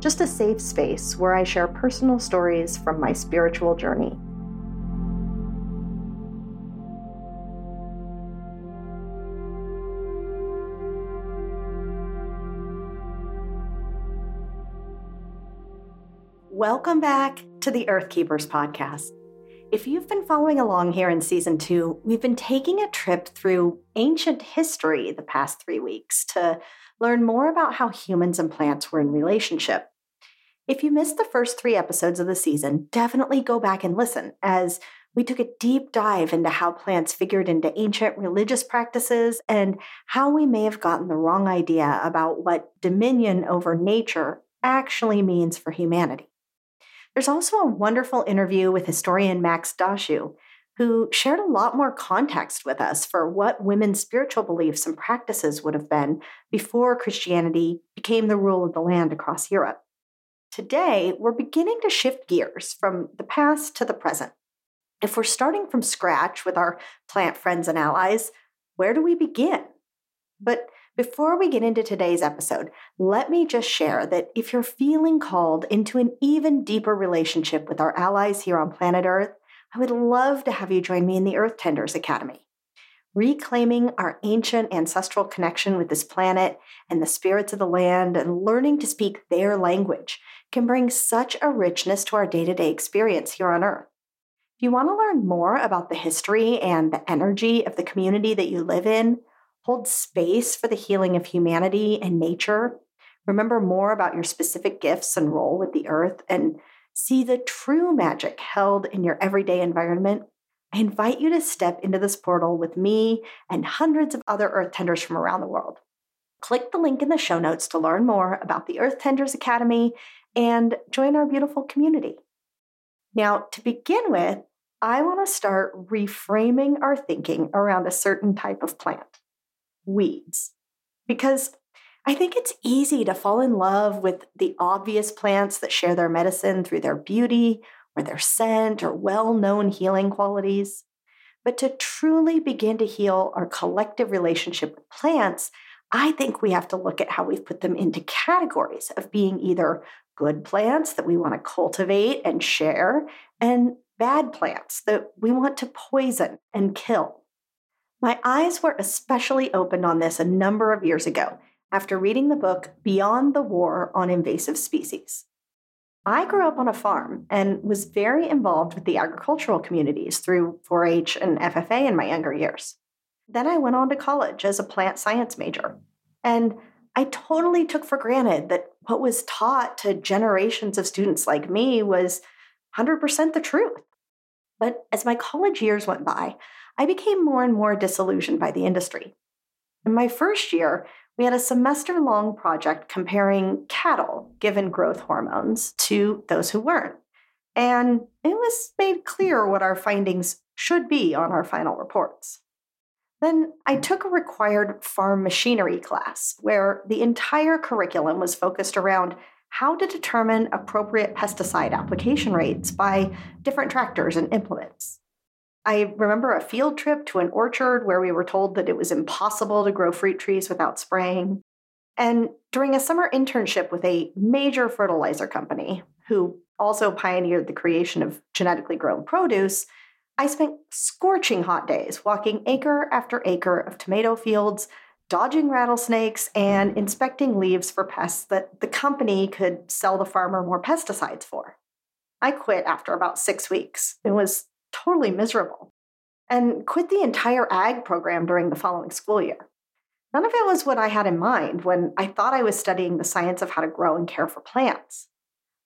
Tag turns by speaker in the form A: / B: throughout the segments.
A: just a safe space where I share personal stories from my spiritual journey. Welcome back to the Earth Keepers podcast. If you've been following along here in season two, we've been taking a trip through ancient history the past three weeks to learn more about how humans and plants were in relationship. If you missed the first three episodes of the season, definitely go back and listen, as we took a deep dive into how plants figured into ancient religious practices and how we may have gotten the wrong idea about what dominion over nature actually means for humanity. There's also a wonderful interview with historian Max Dashu, who shared a lot more context with us for what women's spiritual beliefs and practices would have been before Christianity became the rule of the land across Europe. Today, we're beginning to shift gears from the past to the present. If we're starting from scratch with our plant friends and allies, where do we begin? But before we get into today's episode, let me just share that if you're feeling called into an even deeper relationship with our allies here on planet Earth, I would love to have you join me in the Earth Tenders Academy. Reclaiming our ancient ancestral connection with this planet and the spirits of the land and learning to speak their language can bring such a richness to our day to day experience here on Earth. If you want to learn more about the history and the energy of the community that you live in, hold space for the healing of humanity and nature, remember more about your specific gifts and role with the Earth, and see the true magic held in your everyday environment, I invite you to step into this portal with me and hundreds of other Earth Tenders from around the world. Click the link in the show notes to learn more about the Earth Tenders Academy and join our beautiful community. Now, to begin with, I want to start reframing our thinking around a certain type of plant weeds. Because I think it's easy to fall in love with the obvious plants that share their medicine through their beauty or their scent or well known healing qualities. But to truly begin to heal our collective relationship with plants, I think we have to look at how we've put them into categories of being either good plants that we want to cultivate and share, and bad plants that we want to poison and kill. My eyes were especially opened on this a number of years ago after reading the book Beyond the War on Invasive Species. I grew up on a farm and was very involved with the agricultural communities through 4 H and FFA in my younger years. Then I went on to college as a plant science major. And I totally took for granted that what was taught to generations of students like me was 100% the truth. But as my college years went by, I became more and more disillusioned by the industry. In my first year, we had a semester long project comparing cattle given growth hormones to those who weren't. And it was made clear what our findings should be on our final reports. Then I took a required farm machinery class where the entire curriculum was focused around how to determine appropriate pesticide application rates by different tractors and implements. I remember a field trip to an orchard where we were told that it was impossible to grow fruit trees without spraying. And during a summer internship with a major fertilizer company, who also pioneered the creation of genetically grown produce, I spent scorching hot days walking acre after acre of tomato fields, dodging rattlesnakes, and inspecting leaves for pests that the company could sell the farmer more pesticides for. I quit after about six weeks. It was totally miserable and quit the entire ag program during the following school year. None of it was what I had in mind when I thought I was studying the science of how to grow and care for plants.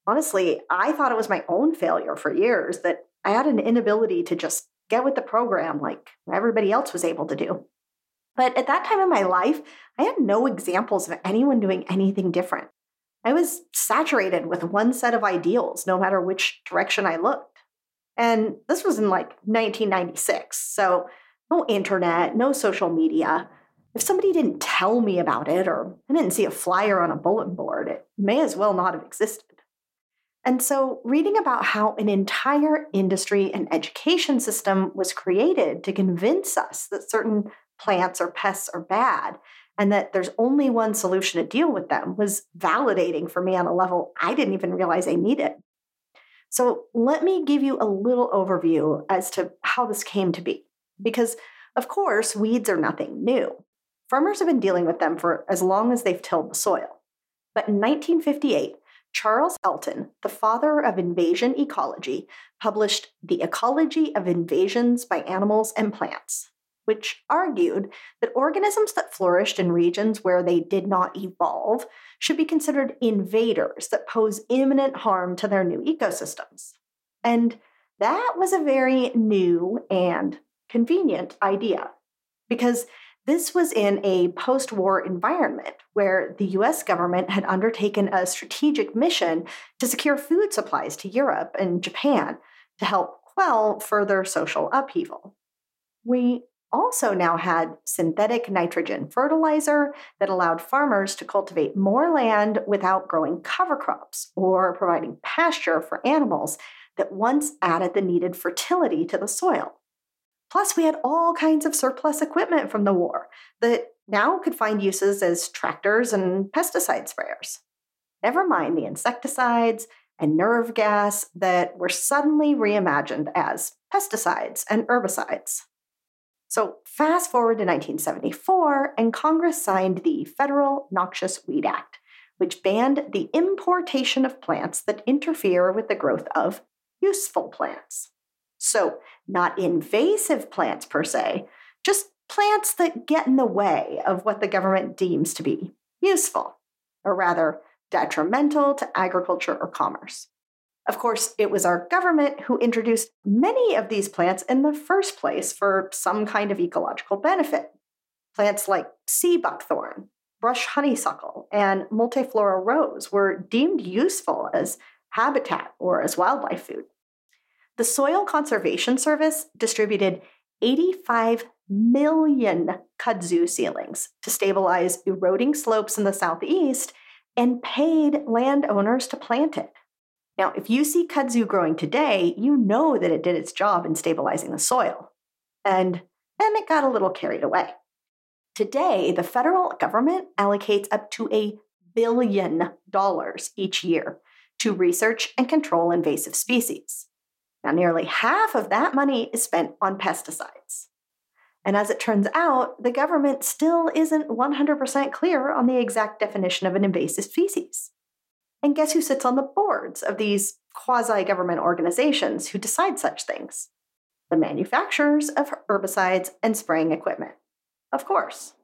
A: Honestly, I thought it was my own failure for years that I had an inability to just get with the program like everybody else was able to do. But at that time in my life, I had no examples of anyone doing anything different. I was saturated with one set of ideals, no matter which direction I looked. And this was in like 1996, so no internet, no social media. If somebody didn't tell me about it or I didn't see a flyer on a bulletin board, it may as well not have existed. And so, reading about how an entire industry and education system was created to convince us that certain plants or pests are bad and that there's only one solution to deal with them was validating for me on a level I didn't even realize I needed. So, let me give you a little overview as to how this came to be. Because, of course, weeds are nothing new. Farmers have been dealing with them for as long as they've tilled the soil. But in 1958, Charles Elton, the father of invasion ecology, published The Ecology of Invasions by Animals and Plants, which argued that organisms that flourished in regions where they did not evolve should be considered invaders that pose imminent harm to their new ecosystems. And that was a very new and convenient idea because this was in a post war environment where the US government had undertaken a strategic mission to secure food supplies to Europe and Japan to help quell further social upheaval. We also now had synthetic nitrogen fertilizer that allowed farmers to cultivate more land without growing cover crops or providing pasture for animals that once added the needed fertility to the soil. Plus, we had all kinds of surplus equipment from the war that now could find uses as tractors and pesticide sprayers. Never mind the insecticides and nerve gas that were suddenly reimagined as pesticides and herbicides. So, fast forward to 1974, and Congress signed the Federal Noxious Weed Act, which banned the importation of plants that interfere with the growth of useful plants. So, not invasive plants per se, just plants that get in the way of what the government deems to be useful, or rather, detrimental to agriculture or commerce. Of course, it was our government who introduced many of these plants in the first place for some kind of ecological benefit. Plants like sea buckthorn, brush honeysuckle, and multiflora rose were deemed useful as habitat or as wildlife food. The Soil Conservation Service distributed 85 million kudzu seedlings to stabilize eroding slopes in the southeast and paid landowners to plant it. Now, if you see kudzu growing today, you know that it did its job in stabilizing the soil. And then it got a little carried away. Today, the federal government allocates up to a billion dollars each year to research and control invasive species. Now, nearly half of that money is spent on pesticides. And as it turns out, the government still isn't 100% clear on the exact definition of an invasive species. And guess who sits on the boards of these quasi government organizations who decide such things? The manufacturers of herbicides and spraying equipment. Of course.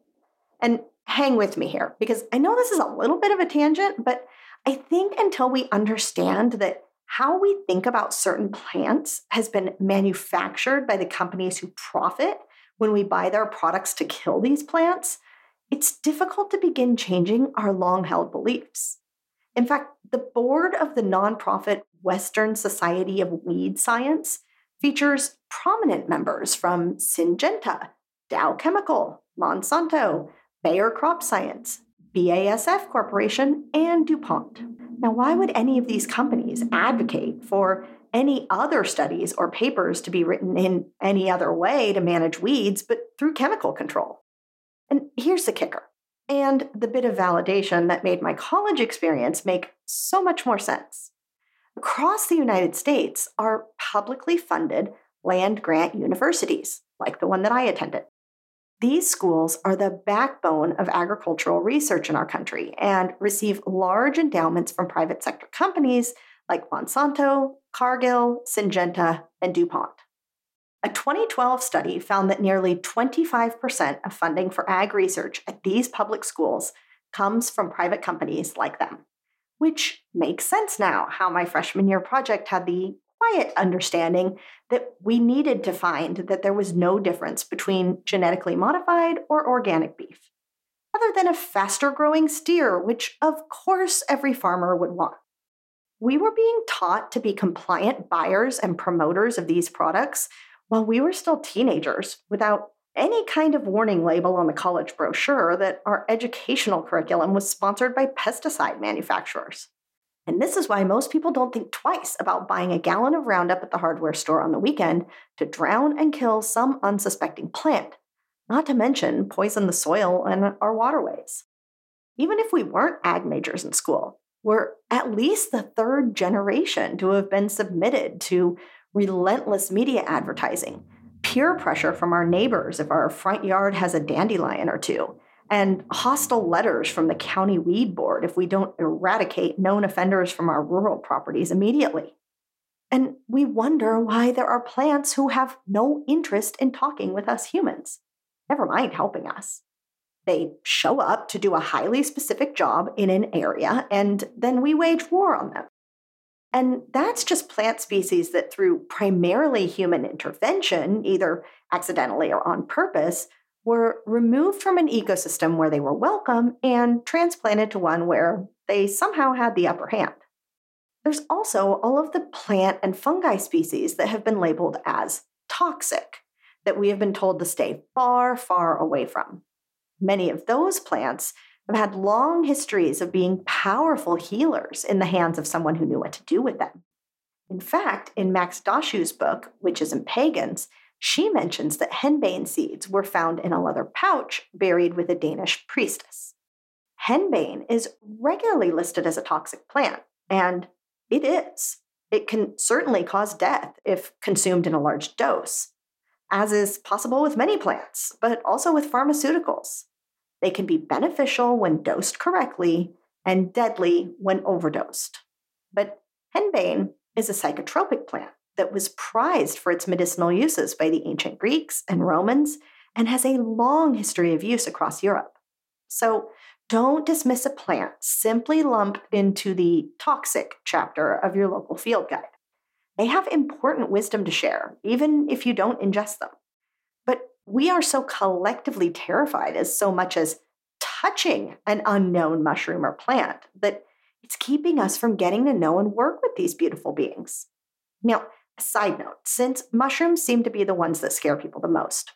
A: And hang with me here, because I know this is a little bit of a tangent, but I think until we understand that how we think about certain plants has been manufactured by the companies who profit when we buy their products to kill these plants, it's difficult to begin changing our long held beliefs. In fact, the board of the nonprofit Western Society of Weed Science features prominent members from Syngenta, Dow Chemical, Monsanto, Bayer Crop Science, BASF Corporation, and DuPont. Now, why would any of these companies advocate for any other studies or papers to be written in any other way to manage weeds but through chemical control? And here's the kicker, and the bit of validation that made my college experience make so much more sense. Across the United States are publicly funded land grant universities, like the one that I attended. These schools are the backbone of agricultural research in our country and receive large endowments from private sector companies like Monsanto, Cargill, Syngenta, and DuPont. A 2012 study found that nearly 25% of funding for ag research at these public schools comes from private companies like them, which makes sense now how my freshman year project had the quiet understanding that we needed to find that there was no difference between genetically modified or organic beef. other than a faster growing steer, which of course every farmer would want. We were being taught to be compliant buyers and promoters of these products while we were still teenagers without any kind of warning label on the college brochure that our educational curriculum was sponsored by pesticide manufacturers. And this is why most people don't think twice about buying a gallon of Roundup at the hardware store on the weekend to drown and kill some unsuspecting plant, not to mention poison the soil and our waterways. Even if we weren't ag majors in school, we're at least the third generation to have been submitted to relentless media advertising, peer pressure from our neighbors if our front yard has a dandelion or two, and hostile letters from the county weed board if we don't eradicate known offenders from our rural properties immediately. And we wonder why there are plants who have no interest in talking with us humans, never mind helping us. They show up to do a highly specific job in an area, and then we wage war on them. And that's just plant species that, through primarily human intervention, either accidentally or on purpose, were removed from an ecosystem where they were welcome and transplanted to one where they somehow had the upper hand. There's also all of the plant and fungi species that have been labeled as toxic, that we have been told to stay far, far away from. Many of those plants have had long histories of being powerful healers in the hands of someone who knew what to do with them. In fact, in Max Dashu's book, Witches and Pagans, she mentions that henbane seeds were found in a leather pouch buried with a Danish priestess. Henbane is regularly listed as a toxic plant, and it is. It can certainly cause death if consumed in a large dose, as is possible with many plants, but also with pharmaceuticals. They can be beneficial when dosed correctly and deadly when overdosed. But henbane is a psychotropic plant that was prized for its medicinal uses by the ancient Greeks and Romans and has a long history of use across Europe. So don't dismiss a plant simply lumped into the toxic chapter of your local field guide. They have important wisdom to share, even if you don't ingest them. But we are so collectively terrified as so much as touching an unknown mushroom or plant that it's keeping us from getting to know and work with these beautiful beings. Now, Side note since mushrooms seem to be the ones that scare people the most,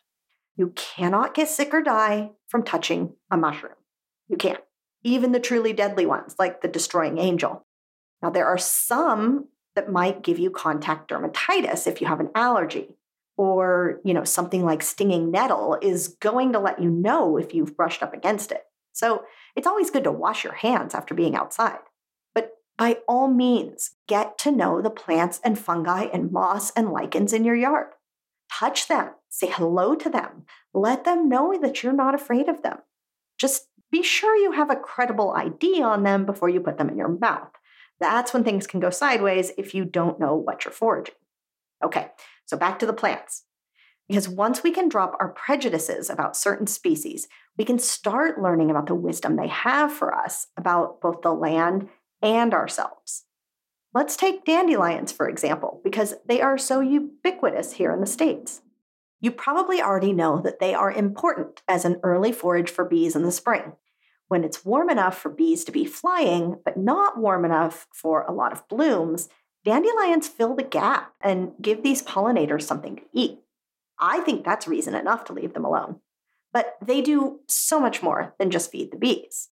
A: you cannot get sick or die from touching a mushroom. You can't. Even the truly deadly ones, like the destroying angel. Now, there are some that might give you contact dermatitis if you have an allergy, or you know something like stinging nettle is going to let you know if you've brushed up against it. So it's always good to wash your hands after being outside by all means, get to know the plants and fungi and moss and lichens in your yard. Touch them, say hello to them, let them know that you're not afraid of them. Just be sure you have a credible ID on them before you put them in your mouth. That's when things can go sideways if you don't know what you're foraging. Okay, so back to the plants. Because once we can drop our prejudices about certain species, we can start learning about the wisdom they have for us about both the land and ourselves. Let's take dandelions, for example, because they are so ubiquitous here in the States. You probably already know that they are important as an early forage for bees in the spring. When it's warm enough for bees to be flying, but not warm enough for a lot of blooms, dandelions fill the gap and give these pollinators something to eat. I think that's reason enough to leave them alone. But they do so much more than just feed the bees.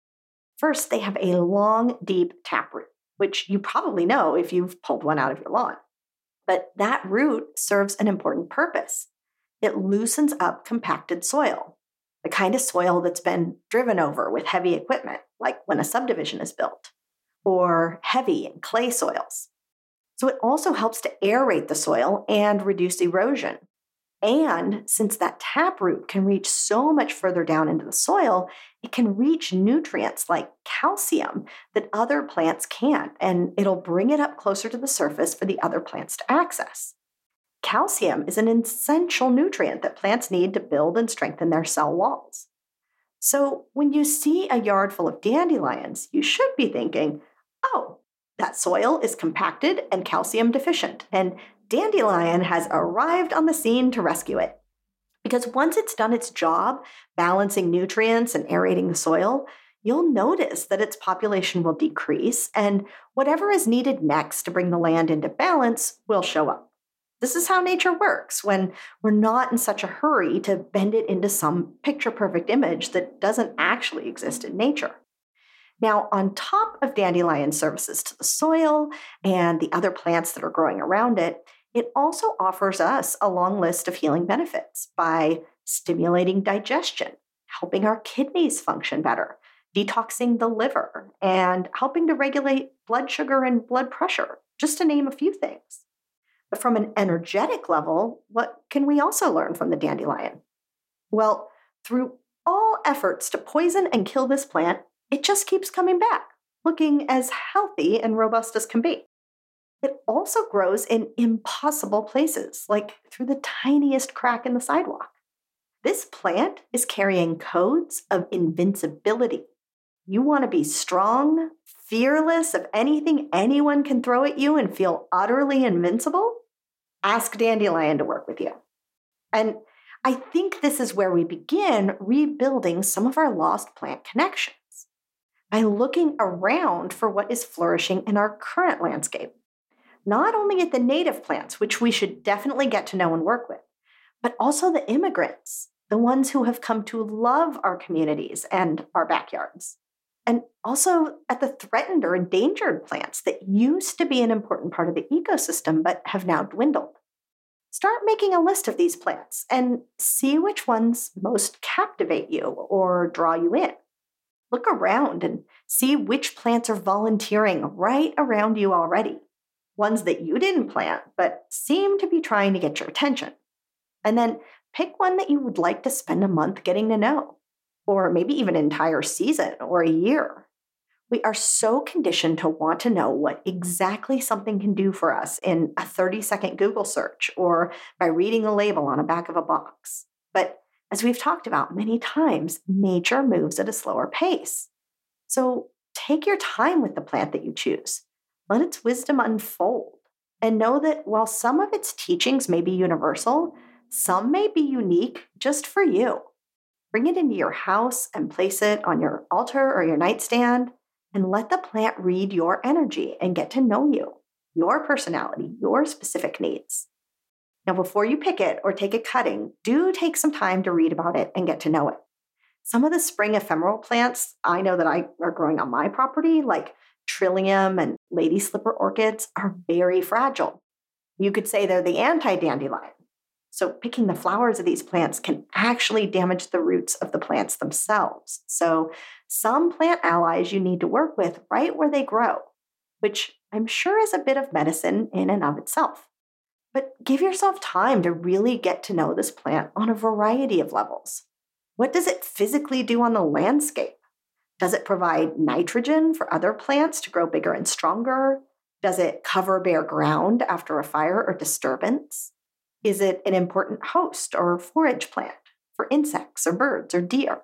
A: First, they have a long, deep taproot, which you probably know if you've pulled one out of your lawn. But that root serves an important purpose. It loosens up compacted soil, the kind of soil that's been driven over with heavy equipment, like when a subdivision is built, or heavy and clay soils. So it also helps to aerate the soil and reduce erosion, and since that taproot can reach so much further down into the soil, it can reach nutrients like calcium that other plants can't, and it'll bring it up closer to the surface for the other plants to access. Calcium is an essential nutrient that plants need to build and strengthen their cell walls. So when you see a yard full of dandelions, you should be thinking, oh, that soil is compacted and calcium deficient, and Dandelion has arrived on the scene to rescue it. Because once it's done its job, balancing nutrients and aerating the soil, you'll notice that its population will decrease, and whatever is needed next to bring the land into balance will show up. This is how nature works when we're not in such a hurry to bend it into some picture perfect image that doesn't actually exist in nature. Now, on top of dandelion services to the soil and the other plants that are growing around it, it also offers us a long list of healing benefits by stimulating digestion, helping our kidneys function better, detoxing the liver, and helping to regulate blood sugar and blood pressure, just to name a few things. But from an energetic level, what can we also learn from the dandelion? Well, through all efforts to poison and kill this plant, it just keeps coming back, looking as healthy and robust as can be. It also grows in impossible places, like through the tiniest crack in the sidewalk. This plant is carrying codes of invincibility. You want to be strong, fearless of anything anyone can throw at you and feel utterly invincible? Ask Dandelion to work with you. And I think this is where we begin rebuilding some of our lost plant connections by looking around for what is flourishing in our current landscape. Not only at the native plants, which we should definitely get to know and work with, but also the immigrants, the ones who have come to love our communities and our backyards. And also at the threatened or endangered plants that used to be an important part of the ecosystem but have now dwindled. Start making a list of these plants and see which ones most captivate you or draw you in. Look around and see which plants are volunteering right around you already. Ones that you didn't plant, but seem to be trying to get your attention. And then pick one that you would like to spend a month getting to know, or maybe even an entire season or a year. We are so conditioned to want to know what exactly something can do for us in a 30 second Google search or by reading a label on the back of a box. But as we've talked about many times, nature moves at a slower pace. So take your time with the plant that you choose. Let its wisdom unfold. And know that while some of its teachings may be universal, some may be unique just for you. Bring it into your house and place it on your altar or your nightstand and let the plant read your energy and get to know you, your personality, your specific needs. Now, before you pick it or take a cutting, do take some time to read about it and get to know it. Some of the spring ephemeral plants I know that I are growing on my property, like trillium and lady slipper orchids, are very fragile. You could say they're the anti dandelion. So, picking the flowers of these plants can actually damage the roots of the plants themselves. So, some plant allies you need to work with right where they grow, which I'm sure is a bit of medicine in and of itself. But give yourself time to really get to know this plant on a variety of levels. What does it physically do on the landscape? Does it provide nitrogen for other plants to grow bigger and stronger? Does it cover bare ground after a fire or disturbance? Is it an important host or forage plant for insects or birds or deer?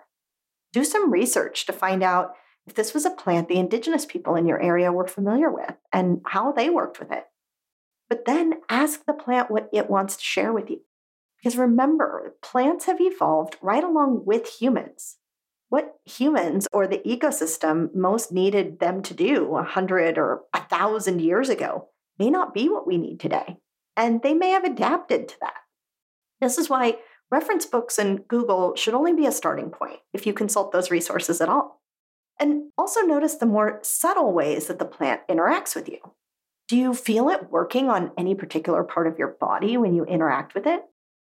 A: Do some research to find out if this was a plant the indigenous people in your area were familiar with and how they worked with it. But then ask the plant what it wants to share with you. Because remember, plants have evolved right along with humans. What humans or the ecosystem most needed them to do a hundred or a thousand years ago may not be what we need today and they may have adapted to that. This is why reference books and Google should only be a starting point if you consult those resources at all. And also notice the more subtle ways that the plant interacts with you. Do you feel it working on any particular part of your body when you interact with it?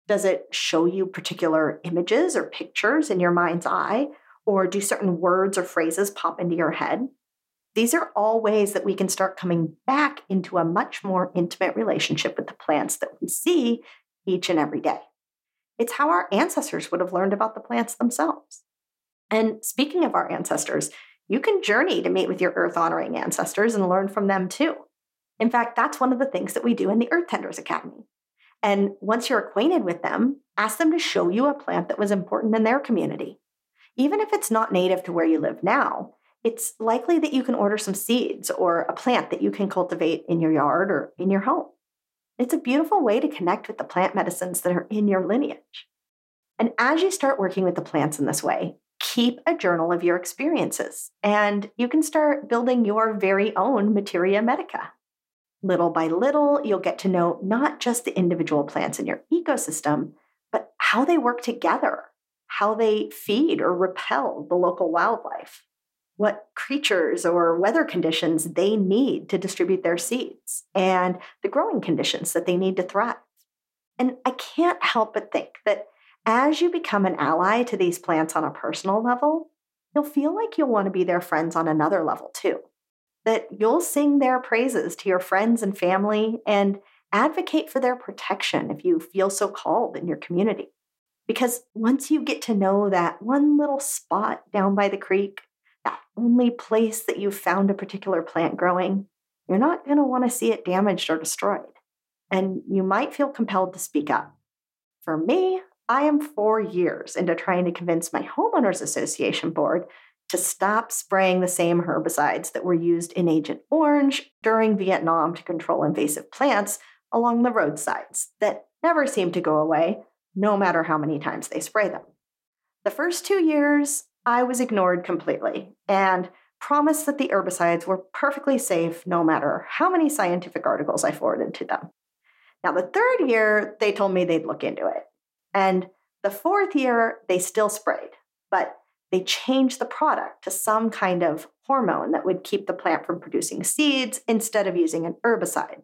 A: Does it show you particular images or pictures in your mind's eye? Or do certain words or phrases pop into your head? These are all ways that we can start coming back into a much more intimate relationship with the plants that we see each and every day. It's how our ancestors would have learned about the plants themselves. And speaking of our ancestors, you can journey to meet with your earth honoring ancestors and learn from them too. In fact, that's one of the things that we do in the Earth Tenders Academy. And once you're acquainted with them, ask them to show you a plant that was important in their community. Even if it's not native to where you live now, it's likely that you can order some seeds or a plant that you can cultivate in your yard or in your home. It's a beautiful way to connect with the plant medicines that are in your lineage. And as you start working with the plants in this way, keep a journal of your experiences and you can start building your very own materia medica. Little by little, you'll get to know not just the individual plants in your ecosystem, but how they work together, how they feed or repel the local wildlife, what creatures or weather conditions they need to distribute their seeds, and the growing conditions that they need to thrive. And I can't help but think that as you become an ally to these plants on a personal level, you'll feel like you'll want to be their friends on another level too that you'll sing their praises to your friends and family and advocate for their protection if you feel so called in your community. Because once you get to know that one little spot down by the creek, that only place that you've found a particular plant growing, you're not going to want to see it damaged or destroyed. And you might feel compelled to speak up. For me, I am four years into trying to convince my homeowners association board to stop spraying the same herbicides that were used in Agent Orange during Vietnam to control invasive plants along the roadsides that never seem to go away, no matter how many times they spray them. The first two years, I was ignored completely and promised that the herbicides were perfectly safe no matter how many scientific articles I forwarded to them. Now, the third year, they told me they'd look into it. And the fourth year, they still sprayed, but they changed the product to some kind of hormone that would keep the plant from producing seeds instead of using an herbicide.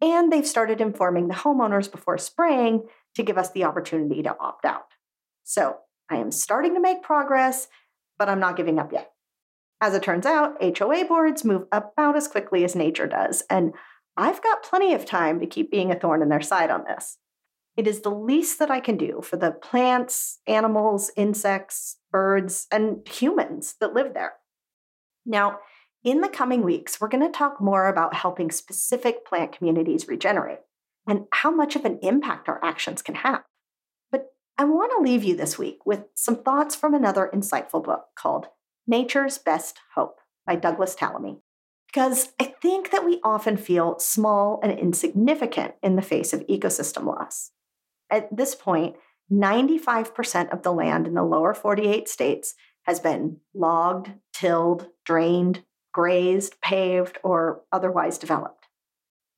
A: And they've started informing the homeowners before spraying to give us the opportunity to opt out. So I am starting to make progress, but I'm not giving up yet. As it turns out, HOA boards move about as quickly as nature does, and I've got plenty of time to keep being a thorn in their side on this. It is the least that I can do for the plants, animals, insects, birds, and humans that live there. Now, in the coming weeks, we're going to talk more about helping specific plant communities regenerate and how much of an impact our actions can have. But I want to leave you this week with some thoughts from another insightful book called Nature's Best Hope by Douglas Tallamy. Because I think that we often feel small and insignificant in the face of ecosystem loss. At this point, 95% of the land in the lower 48 states has been logged, tilled, drained, grazed, paved, or otherwise developed.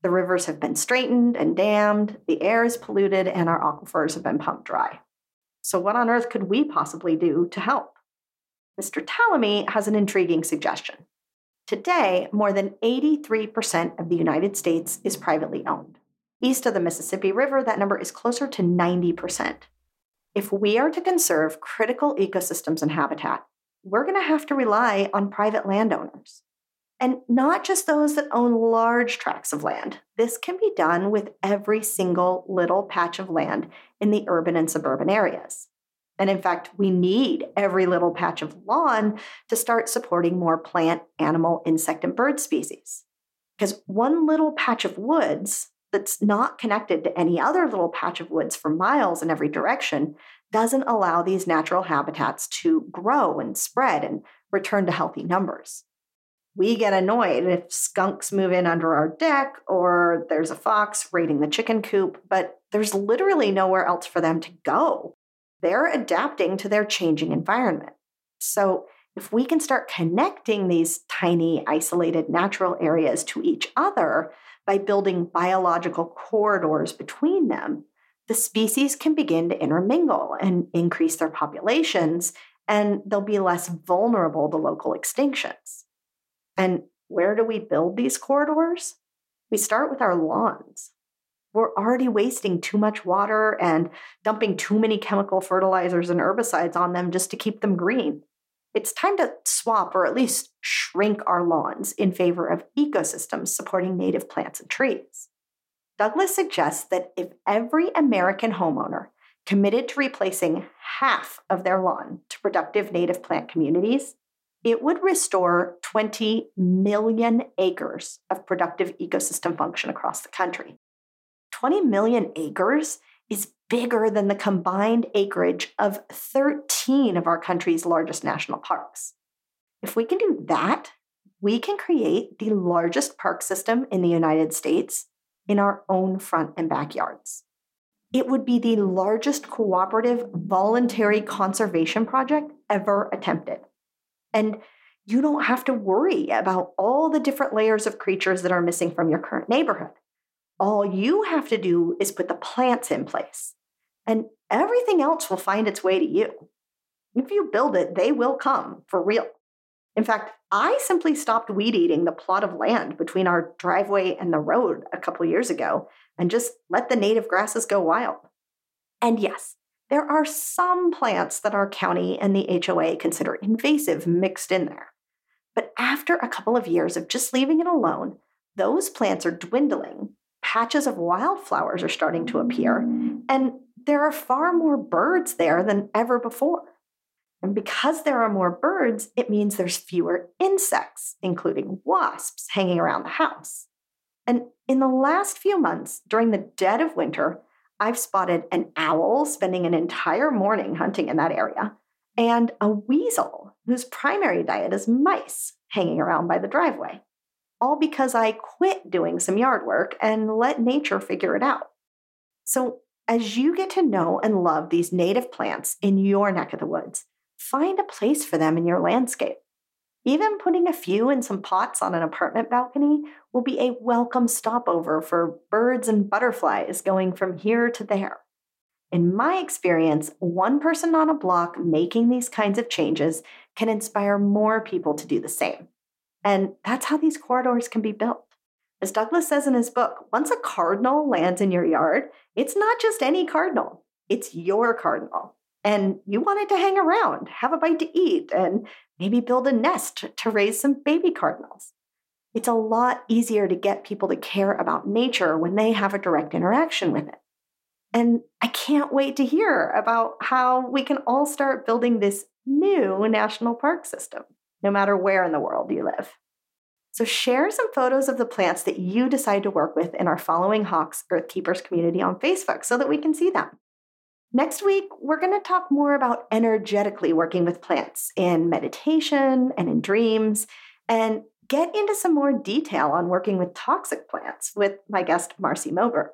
A: The rivers have been straightened and dammed, the air is polluted, and our aquifers have been pumped dry. So, what on earth could we possibly do to help? Mr. Tallamy has an intriguing suggestion. Today, more than 83% of the United States is privately owned. East of the Mississippi River, that number is closer to 90%. If we are to conserve critical ecosystems and habitat, we're going to have to rely on private landowners. And not just those that own large tracts of land. This can be done with every single little patch of land in the urban and suburban areas. And in fact, we need every little patch of lawn to start supporting more plant, animal, insect, and bird species. Because one little patch of woods that's not connected to any other little patch of woods for miles in every direction doesn't allow these natural habitats to grow and spread and return to healthy numbers. We get annoyed if skunks move in under our deck or there's a fox raiding the chicken coop, but there's literally nowhere else for them to go. They're adapting to their changing environment. So, if we can start connecting these tiny, isolated natural areas to each other, by building biological corridors between them, the species can begin to intermingle and increase their populations, and they'll be less vulnerable to local extinctions. And where do we build these corridors? We start with our lawns. We're already wasting too much water and dumping too many chemical fertilizers and herbicides on them just to keep them green. It's time to swap or at least shrink our lawns in favor of ecosystems supporting native plants and trees. Douglas suggests that if every American homeowner committed to replacing half of their lawn to productive native plant communities, it would restore 20 million acres of productive ecosystem function across the country. 20 million acres is bigger than the combined acreage of 13 of our country's largest national parks. If we can do that, we can create the largest park system in the United States in our own front and backyards. it would be the largest cooperative voluntary conservation project ever attempted. And you don't have to worry about all the different layers of creatures that are missing from your current neighborhood. All you have to do is put the plants in place, and everything else will find its way to you. If you build it, they will come for real. In fact, I simply stopped weed eating the plot of land between our driveway and the road a couple years ago and just let the native grasses go wild. And yes, there are some plants that our county and the HOA consider invasive mixed in there. But after a couple of years of just leaving it alone, those plants are dwindling. Patches of wildflowers are starting to appear, and there are far more birds there than ever before. And because there are more birds, it means there's fewer insects, including wasps, hanging around the house. And in the last few months, during the dead of winter, I've spotted an owl spending an entire morning hunting in that area, and a weasel whose primary diet is mice hanging around by the driveway. All because I quit doing some yard work and let nature figure it out. So, as you get to know and love these native plants in your neck of the woods, find a place for them in your landscape. Even putting a few in some pots on an apartment balcony will be a welcome stopover for birds and butterflies going from here to there. In my experience, one person on a block making these kinds of changes can inspire more people to do the same. And that's how these corridors can be built. As Douglas says in his book, once a cardinal lands in your yard, it's not just any cardinal, it's your cardinal and you wanted to hang around, have a bite to eat, and maybe build a nest to raise some baby cardinals. It's a lot easier to get people to care about nature when they have a direct interaction with it. And I can't wait to hear about how we can all start building this new national park system, no matter where in the world you live. So, share some photos of the plants that you decide to work with in our Following Hawks Earth Keepers community on Facebook so that we can see them. Next week, we're going to talk more about energetically working with plants in meditation and in dreams, and get into some more detail on working with toxic plants with my guest, Marcy Moberg.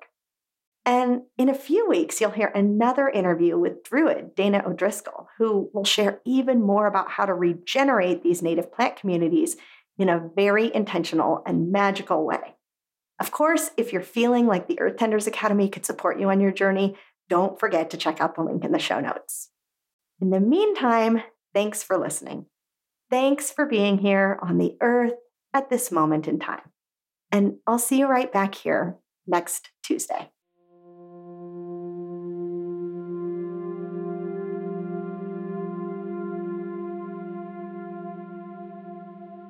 A: And in a few weeks, you'll hear another interview with Druid Dana O'Driscoll, who will share even more about how to regenerate these native plant communities in a very intentional and magical way. Of course, if you're feeling like the Earth Tenders Academy could support you on your journey, don't forget to check out the link in the show notes. In the meantime, thanks for listening. Thanks for being here on the earth at this moment in time. And I'll see you right back here next Tuesday.